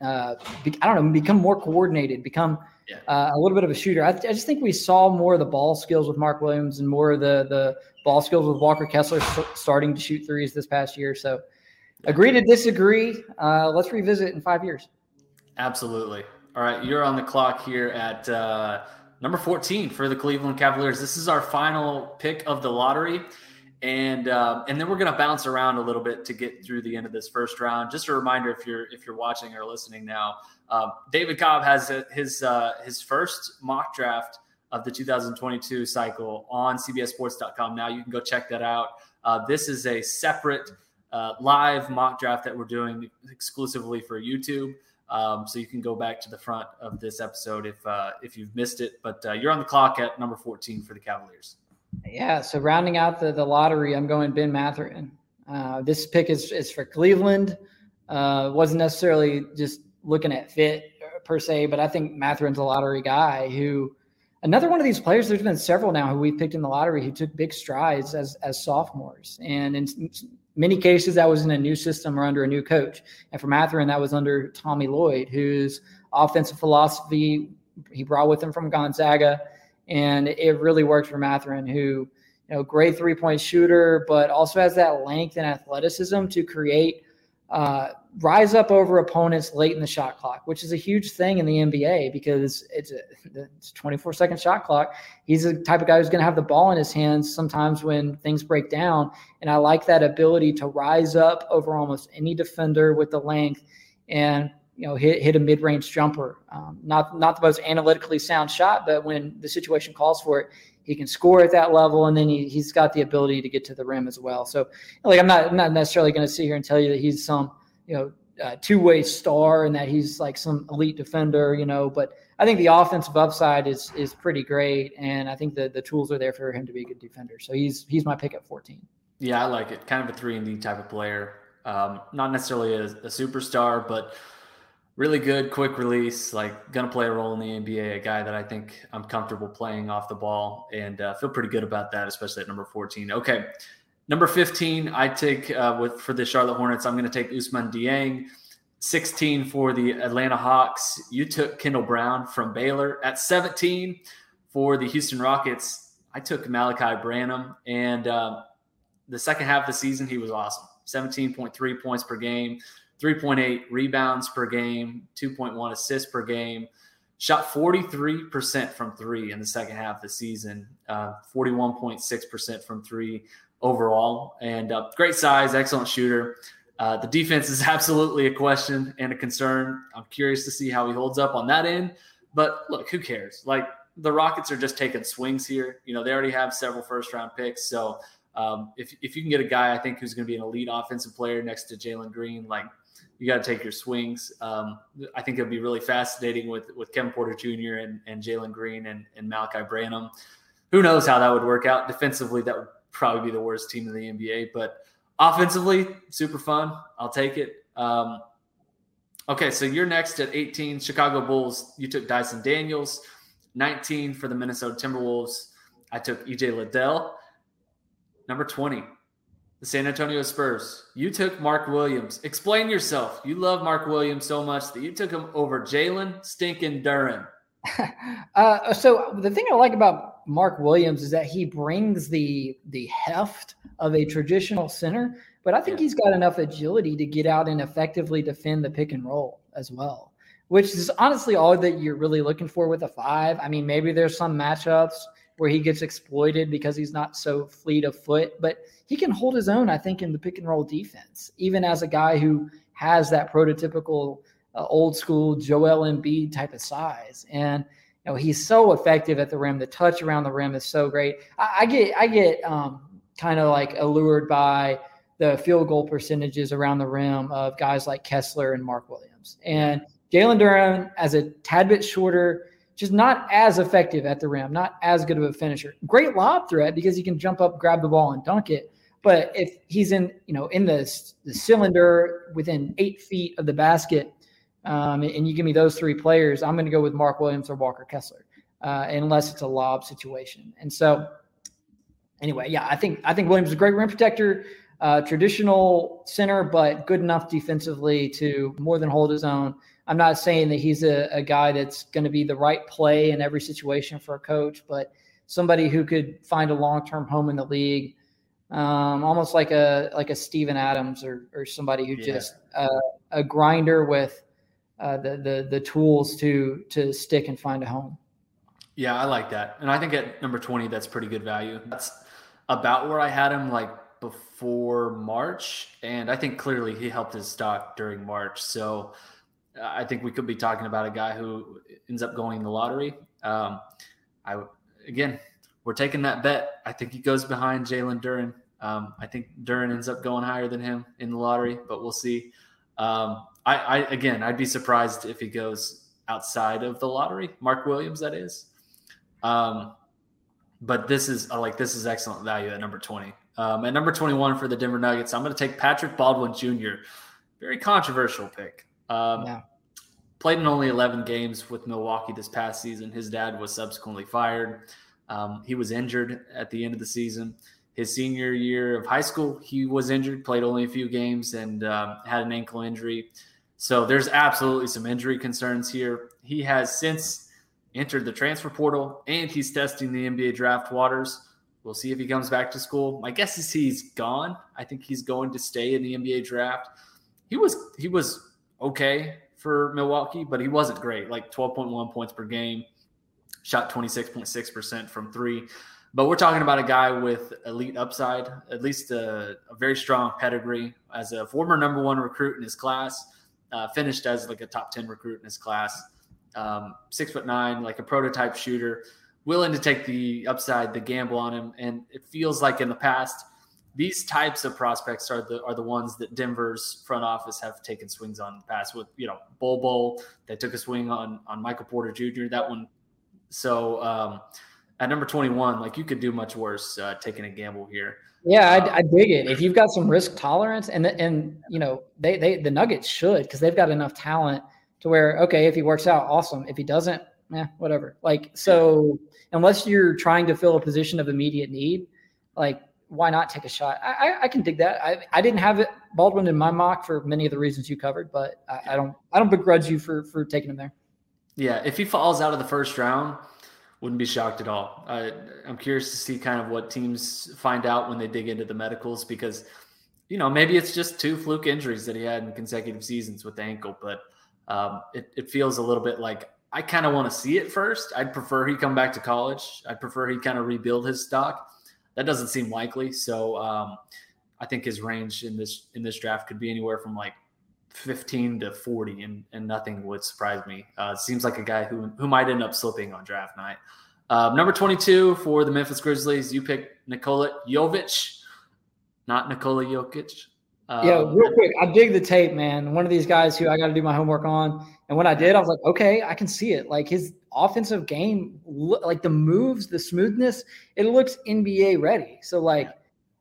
uh, be, I don't know, become more coordinated, become yeah. uh, a little bit of a shooter. I, I, just think we saw more of the ball skills with Mark Williams and more of the the ball skills with Walker Kessler starting to shoot threes this past year. So agree to disagree. Uh, let's revisit in five years. Absolutely. All right, you're on the clock here at uh, number 14 for the Cleveland Cavaliers. This is our final pick of the lottery, and uh, and then we're going to bounce around a little bit to get through the end of this first round. Just a reminder, if you're if you're watching or listening now, uh, David Cobb has his uh, his first mock draft of the 2022 cycle on CBSSports.com. Now you can go check that out. Uh, this is a separate uh, live mock draft that we're doing exclusively for YouTube. Um, so you can go back to the front of this episode if uh, if you've missed it. But you're on the clock at number 14 for the Cavaliers. Yeah. So rounding out the, the lottery, I'm going Ben Mathurin. Uh, this pick is, is for Cleveland. Uh, wasn't necessarily just looking at fit per se, but I think Mathurin's a lottery guy who another one of these players. There's been several now who we've picked in the lottery who took big strides as as sophomores, and in many cases that was in a new system or under a new coach. And for Mathurin, that was under Tommy Lloyd, whose offensive philosophy he brought with him from Gonzaga, and it really worked for Mathurin, who you know great three point shooter, but also has that length and athleticism to create uh, rise up over opponents late in the shot clock, which is a huge thing in the NBA because it's a, it's 24 second shot clock. He's the type of guy who's going to have the ball in his hands sometimes when things break down. And I like that ability to rise up over almost any defender with the length and you know hit, hit a mid-range jumper. Um, not not the most analytically sound shot, but when the situation calls for it, he can score at that level, and then he, he's got the ability to get to the rim as well. So, like, I'm not I'm not necessarily going to sit here and tell you that he's some you know uh, two way star and that he's like some elite defender, you know. But I think the offensive upside is is pretty great, and I think the the tools are there for him to be a good defender. So he's he's my pick at 14. Yeah, I like it. Kind of a three and D type of player. Um, not necessarily a, a superstar, but really good, quick release, like going to play a role in the NBA, a guy that I think I'm comfortable playing off the ball and uh, feel pretty good about that, especially at number 14. Okay. Number 15, I take uh, with for the Charlotte Hornets, I'm going to take Ousmane Dieng. 16 for the Atlanta Hawks. You took Kendall Brown from Baylor at 17 for the Houston Rockets, I took Malaki Branham, and um, the second half of the season, he was awesome. 17.3 points per game, 3.8 rebounds per game, 2.1 assists per game. Shot 43% from three in the second half of the season, uh, 41.6% from three overall, and uh, great size, excellent shooter. Uh, the defense is absolutely a question and a concern. I'm curious to see how he holds up on that end. But look, who cares? Like the Rockets are just taking swings here. You know, they already have several first round picks. So um, if, if you can get a guy, I think, who's going to be an elite offensive player next to Jalen Green, like you got to take your swings. Um, I think it'll be really fascinating with with Kevin Porter Jr. and, and Jalen Green and, and Malaki Branham. Who knows how that would work out defensively? That would probably be the worst team in the NBA, but offensively, super fun. I'll take it. Um, okay, so you're next at 18, Chicago Bulls. You took Dyson Daniels. 19 for the Minnesota Timberwolves. I took EJ Liddell. Number 20, the San Antonio Spurs. You took Mark Williams. Explain yourself. You love Mark Williams so much that you took him over Jalen Stinking Duren. uh, so the thing I like about Mark Williams is that he brings the the heft of a traditional center, but I think yeah. he's got enough agility to get out and effectively defend the pick and roll as well. Which is honestly all that you're really looking for with a five. I mean, maybe there's some matchups where he gets exploited because he's not so fleet of foot, but he can hold his own, I think, in the pick and roll defense, even as a guy who has that prototypical uh, old school Joel Embiid type of size. And you know, he's so effective at the rim. The touch around the rim is so great. I, I get I get um, kind of like allured by the field goal percentages around the rim of guys like Kessler and Mark Williams. And Jalen Duren as a tad bit shorter, just not as effective at the rim, not as good of a finisher. Great lob threat because he can jump up, grab the ball, and dunk it. But if he's in, you know, in the, the cylinder within eight feet of the basket, um, and you give me those three players, I'm going to go with Mark Williams or Walker Kessler, uh, unless it's a lob situation. And so, anyway, yeah, I think I think Williams is a great rim protector, uh, traditional center, but good enough defensively to more than hold his own. I'm not saying that he's a, a guy that's going to be the right play in every situation for a coach, but somebody who could find a long-term home in the league, um, almost like a like a Steven Adams or or somebody who yeah. just uh, a grinder with uh, the the the tools to to stick and find a home. Yeah, I like that, and I think at number twenty, that's pretty good value. That's about where I had him, like before March, and I think clearly he helped his stock during March. So I think we could be talking about a guy who ends up going in the lottery. Um, I again, we're taking that bet. I think he goes behind Jalen Duren. Um, I think Duren ends up going higher than him in the lottery, but we'll see. Um, I, I, again, I'd be surprised if he goes outside of the lottery. Mark Williams, that is. Um, but this is like this is excellent value at number twenty. Um, at number twenty-one for the Denver Nuggets, I'm going to take Patrick Baldwin Jr. Very controversial pick. Um, yeah. Played in only 11 games with Milwaukee this past season. His dad was subsequently fired. Um, he was injured at the end of the season. His senior year of high school, he was injured, played only a few games, and um, had an ankle injury. So there's absolutely some injury concerns here. He has since entered the transfer portal and he's testing the NBA draft waters. We'll see if he comes back to school. My guess is he's gone. I think he's going to stay in the NBA draft. He was he was okay for Milwaukee, but he wasn't great. Like 12.1 points per game, shot 26.6% from three. But we're talking about a guy with elite upside, at least a, a very strong pedigree as a former number one recruit in his class, uh, finished as like a top 10 recruit in his class. Um, six foot nine, like a prototype shooter, willing to take the upside, the gamble on him. And it feels like in the past, these types of prospects are the are the ones that Denver's front office have taken swings on in the past. With you know Bol Bol, they took a swing on on Michael Porter Jr. That one. So um, at number twenty one, like you could do much worse uh, taking a gamble here. Yeah, I, um, I, dig it. If you've got some risk tolerance, and and you know they they the Nuggets should because they've got enough talent to where okay, if he works out, awesome. If he doesn't, yeah, whatever. Like so, unless you're trying to fill a position of immediate need, like why not take a shot? I, I, I, can dig that. I, I didn't have it Baldwin in my mock for many of the reasons you covered, but I, I don't I don't begrudge you for for taking him there. Yeah, if he falls out of the first round, Wouldn't be shocked at all. I, I'm curious to see kind of what teams find out when they dig into the medicals because, you know, maybe it's just two fluke injuries that he had in consecutive seasons with the ankle, but um, it, it feels a little bit like I kind of want to see it first. I'd prefer he come back to college. I'd prefer he kind of rebuild his stock. That doesn't seem likely. So um, I think his range in this in this draft could be anywhere from like 15 to 40, and, and nothing would surprise me. Uh, seems like a guy who, who might end up slipping on draft night. Uh, number 22 for the Memphis Grizzlies, you pick Nikola Jovic, not Nikola Jokic. Yeah, um, real quick, I dig the tape, man. One of these guys who I got to do my homework on. And when I did, I was like, okay, I can see it. Like his offensive game, like the moves, the smoothness, it looks NBA ready. So, like,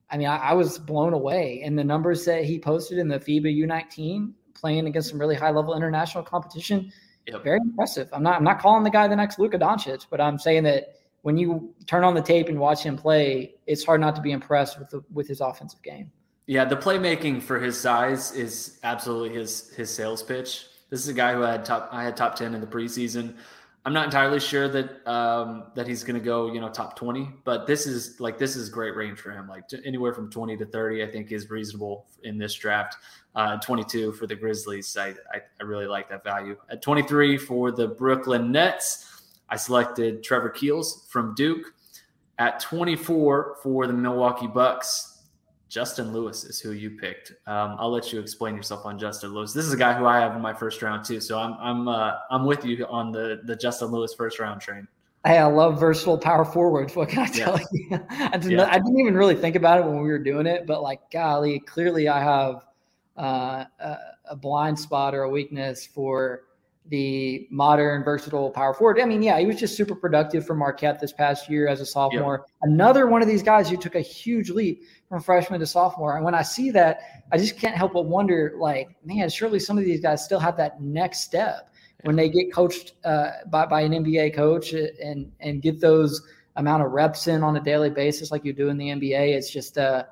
I mean, I, I was blown away. And the numbers that he posted in the FIBA U19, playing against some really high level international competition. Yep. Very impressive. I'm not I'm not calling the guy the next Luka Doncic, but I'm saying that when you turn on the tape and watch him play, it's hard not to be impressed with the, with his offensive game. Yeah, the playmaking for his size is absolutely his his sales pitch. This is a guy who I had top I had top ten in the preseason. I'm not entirely sure that um, that he's going to go, you know, top 20, but this is like this is great range for him. Like anywhere from 20 to 30, I think is reasonable in this draft. Uh, 22 for the Grizzlies, I, I, I really like that value. At 23 for the Brooklyn Nets, I selected Trevor Keels from Duke. At 24 for the Milwaukee Bucks, Justin Lewis is who you picked. Um, I'll let you explain yourself on Justin Lewis. This is a guy who I have in my first round too, so I'm I'm uh, I'm with you on the the Justin Lewis first round train. Hey, I love versatile power forwards. What can I tell yes. you? I didn't, yeah. I didn't even really think about it when we were doing it, but like, golly, clearly I have uh, a, a blind spot or a weakness for the modern versatile power forward. I mean, yeah, he was just super productive for Marquette this past year as a sophomore. Yep. Another one of these guys who took a huge leap from freshman to sophomore. And when I see that, I just can't help but wonder, like, man, surely some of these guys still have that next step when they get coached uh, by, by an NBA coach and and get those amount of reps in on a daily basis like you do in the NBA. It's just uh,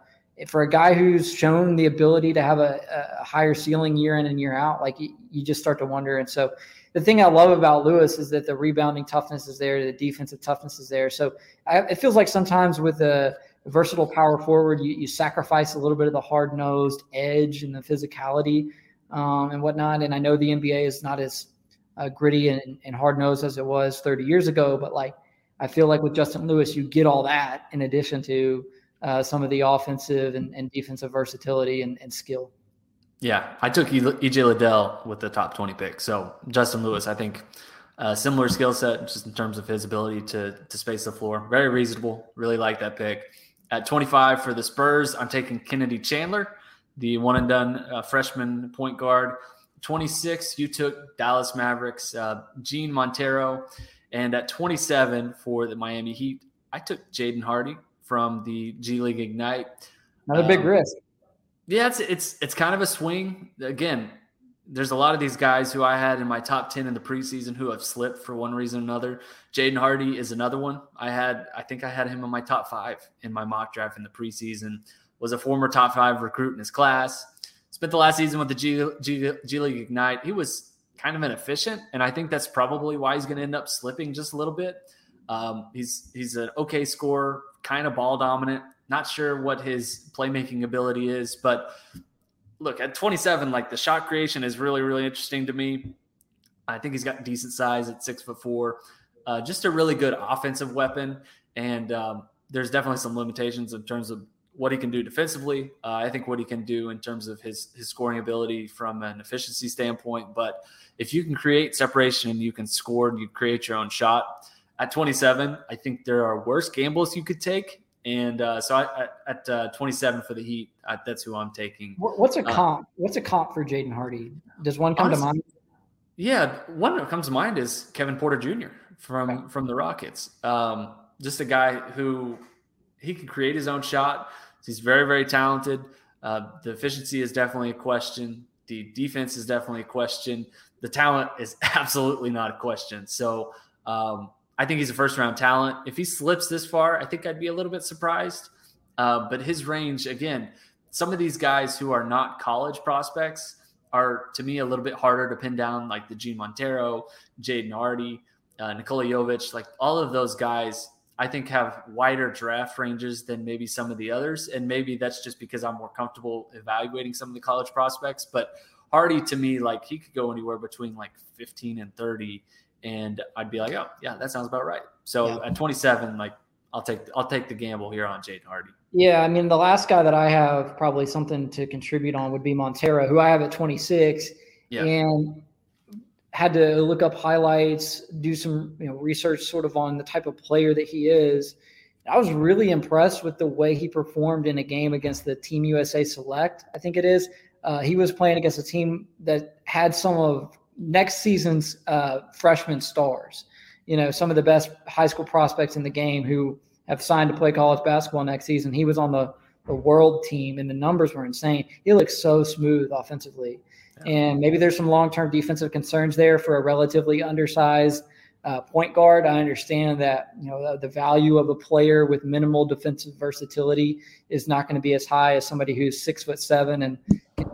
for a guy who's shown the ability to have a, a higher ceiling year in and year out, like you, you, just start to wonder. And so the thing I love about Lewis is that the rebounding toughness is there, the defensive toughness is there. So I, it feels like sometimes with a versatile power forward, you, you sacrifice a little bit of the hard nosed edge and the physicality um, and whatnot. And I know the NBA is not as uh, gritty and, and hard nosed as it was 30 years ago, but like I feel like with Justin Lewis, you get all that in addition to uh, some of the offensive and, and defensive versatility and, and, skill. Yeah, I took EJ Liddell with the top 20 pick. So Justin Lewis, I think uh, similar skill set just in terms of his ability to, to space the floor. Very reasonable. Really like that pick. At 25 for the Spurs, I'm taking Kennedy Chandler, the one and done uh, freshman point guard. 26, you took Dallas Mavericks, uh, Jean Montero. And at 27 for the Miami Heat, I took Jaden Hardy, from the G League Ignite. Another um, big risk. Yeah, it's it's it's kind of a swing. Again, there's a lot of these guys who I had in my top 10 in the preseason who have slipped for one reason or another. Jaden Hardy is another one. I had, I think I had him in my top five in my mock draft in the preseason, was a former top five recruit in his class. Spent the last season with the G, G, G League Ignite. He was kind of inefficient. And I think that's probably why he's going to end up slipping just a little bit. Um, he's, he's an okay scorer, kind of ball dominant. Not sure what his playmaking ability is, but look at 27, like the shot creation is really, really interesting to me. I think he's got decent size at six foot four, uh, just a really good offensive weapon. And um, there's definitely some limitations in terms of what he can do defensively. Uh, I think what he can do in terms of his his scoring ability from an efficiency standpoint. But if you can create separation and you can score and you create your own shot, at 27, I think there are worse gambles you could take. And uh, so I, at uh, 27 for the Heat, I, that's who I'm taking. What's a uh, comp? What's a comp for Jaden Hardy? Does one come honestly, to mind? Yeah, one that comes to mind is Kevin Porter Jr. from okay. from the Rockets. Um, just a guy who he can create his own shot. He's very very talented. Uh, the efficiency is definitely a question. The defense is definitely a question. The talent is absolutely not a question. So um, I think he's a first round talent. If he slips this far, I think I'd be a little bit surprised. Uh, but his range, again, some of these guys who are not college prospects are to me a little bit harder to pin down, like the Jean Montero, Jaden Hardy. uh, Nikola Jovic, like all of those guys, I think have wider draft ranges than maybe some of the others. And maybe that's just because I'm more comfortable evaluating some of the college prospects. But Hardy to me, like he could go anywhere between like 15 and 30. And I'd be like, oh yeah, that sounds about right. So yeah. at 27, like I'll take I'll take the gamble here on Jaden Hardy. Yeah, I mean the last guy that I have probably something to contribute on would be Montero, who I have at 26. Yeah. And had to look up highlights, do some you know research sort of on the type of player that he is. I was really impressed with the way he performed in a game against the Team USA Select. I think it is. Uh, he was playing against a team that had some of next season's uh, freshman stars. You know, some of the best high school prospects in the game who have signed to play college basketball next season. He was on the the world team, and the numbers were insane. He looks so smooth offensively. And maybe there's some long term defensive concerns there for a relatively undersized uh, point guard. I understand that you know the, the, value of a player with minimal defensive versatility is not going to be as high as somebody who's six foot seven and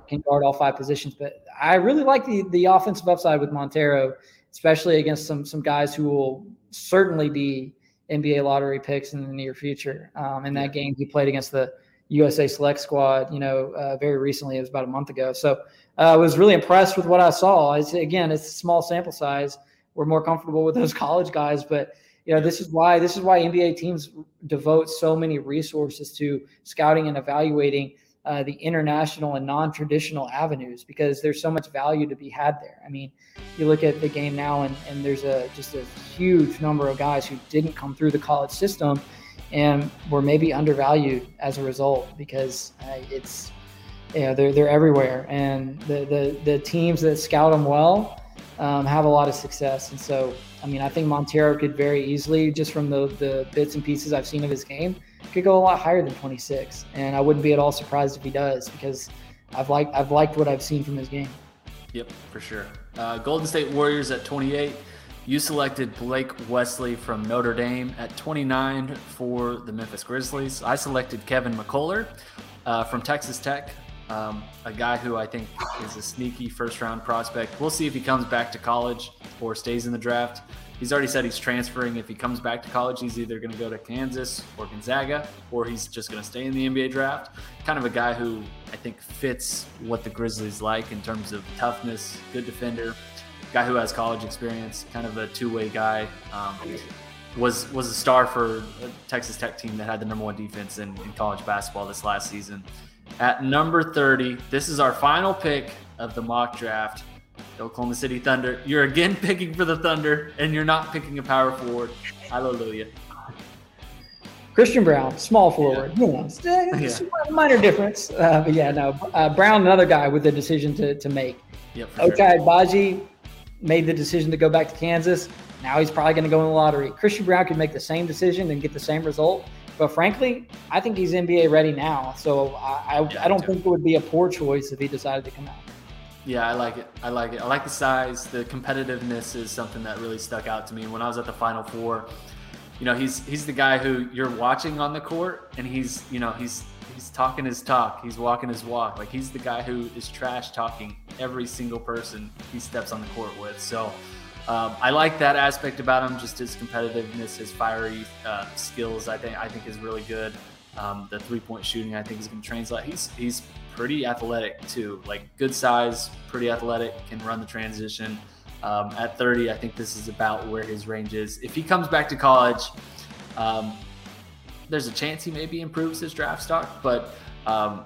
can guard all five positions. But I really like the the offensive upside with Montero, especially against some some guys who will certainly be NBA lottery picks in the near future. Um, in that game, he played against the USA Select Squad, you know, uh, very recently. It was about a month ago. So I uh, was really impressed with what I saw. It's, again, it's a small sample size. We're more comfortable with those college guys, but you know, this is why this is why NBA teams devote so many resources to scouting and evaluating uh, the international and non-traditional avenues because there's so much value to be had there. I mean, you look at the game now, and, and there's a just a huge number of guys who didn't come through the college system and were maybe undervalued as a result because uh, it's you know they're they're everywhere, and the the the teams that scout them well um, have a lot of success. And so, I mean, I think Montero could very easily, just from the the bits and pieces I've seen of his game, could go a lot higher than 26. And I wouldn't be at all surprised if he does because I've liked I've liked what I've seen from his game. Yep, for sure. Uh, Golden State Warriors at 28. You selected Blake Wesley from Notre Dame at 29 for the Memphis Grizzlies. I selected Kevin McCullar uh, from Texas Tech, um, a guy who I think is a sneaky first round prospect. We'll see if he comes back to college or stays in the draft. He's already said he's transferring. If he comes back to college, he's either going to go to Kansas or Gonzaga, or he's just going to stay in the NBA draft. Kind of a guy who I think fits what the Grizzlies like in terms of toughness, good defender, guy who has college experience, kind of a two-way guy. Um, was was a star for a Texas Tech team that had the number one defense in, in college basketball this last season. At number 30, this is our final pick of the mock draft. The Oklahoma City Thunder. You're again picking for the Thunder, and you're not picking a power forward. Hallelujah. Christian Braun, small forward. Yeah. yeah. a minor difference. Uh, but yeah, no. Uh, Braun, another guy with a decision to, to make. Yep, okay, sure. Baji, made the decision to go back to Kansas. Now he's probably going to go in the lottery. Christian Braun could make the same decision and get the same result. But frankly, I think he's NBA ready now. So I, I, yeah, I don't think it would be a poor choice if he decided to come out. Yeah, I like it. I like it. I like the size. The competitiveness is something that really stuck out to me when I was at the Final Four. You know, he's he's the guy who you're watching on the court, and he's you know he's he's talking his talk. He's walking his walk. Like he's the guy who is trash talking every single person he steps on the court with. So um, I like that aspect about him. Just his competitiveness, his fiery uh, skills. I think I think is really good. Um, the three point shooting, I think, is going to translate. He's he's pretty athletic too. Like good size, pretty athletic, can run the transition. Um, at 30, I think this is about where his range is. If he comes back to college, um, there's a chance he maybe improves his draft stock, but um,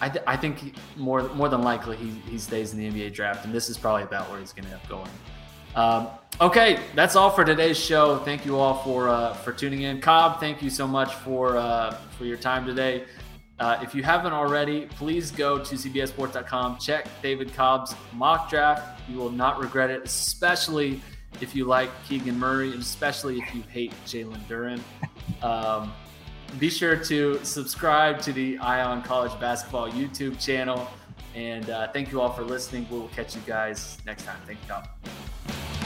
I, th- I, think more more than likely he, he stays in the NBA draft, and this is probably about where he's going to end up going. Um, okay, that's all for today's show. Thank you all for uh, for tuning in. Cobb, thank you so much for uh, for your time today. Uh, if you haven't already, please go to CBSSports.com. Check David Cobb's mock draft. You will not regret it, especially if you like Keegan Murray, and especially if you hate Jalen Duren. Um, be sure to subscribe to the Eye on College Basketball YouTube channel. And uh, thank you all for listening. We will catch you guys next time. Thank you, Tom.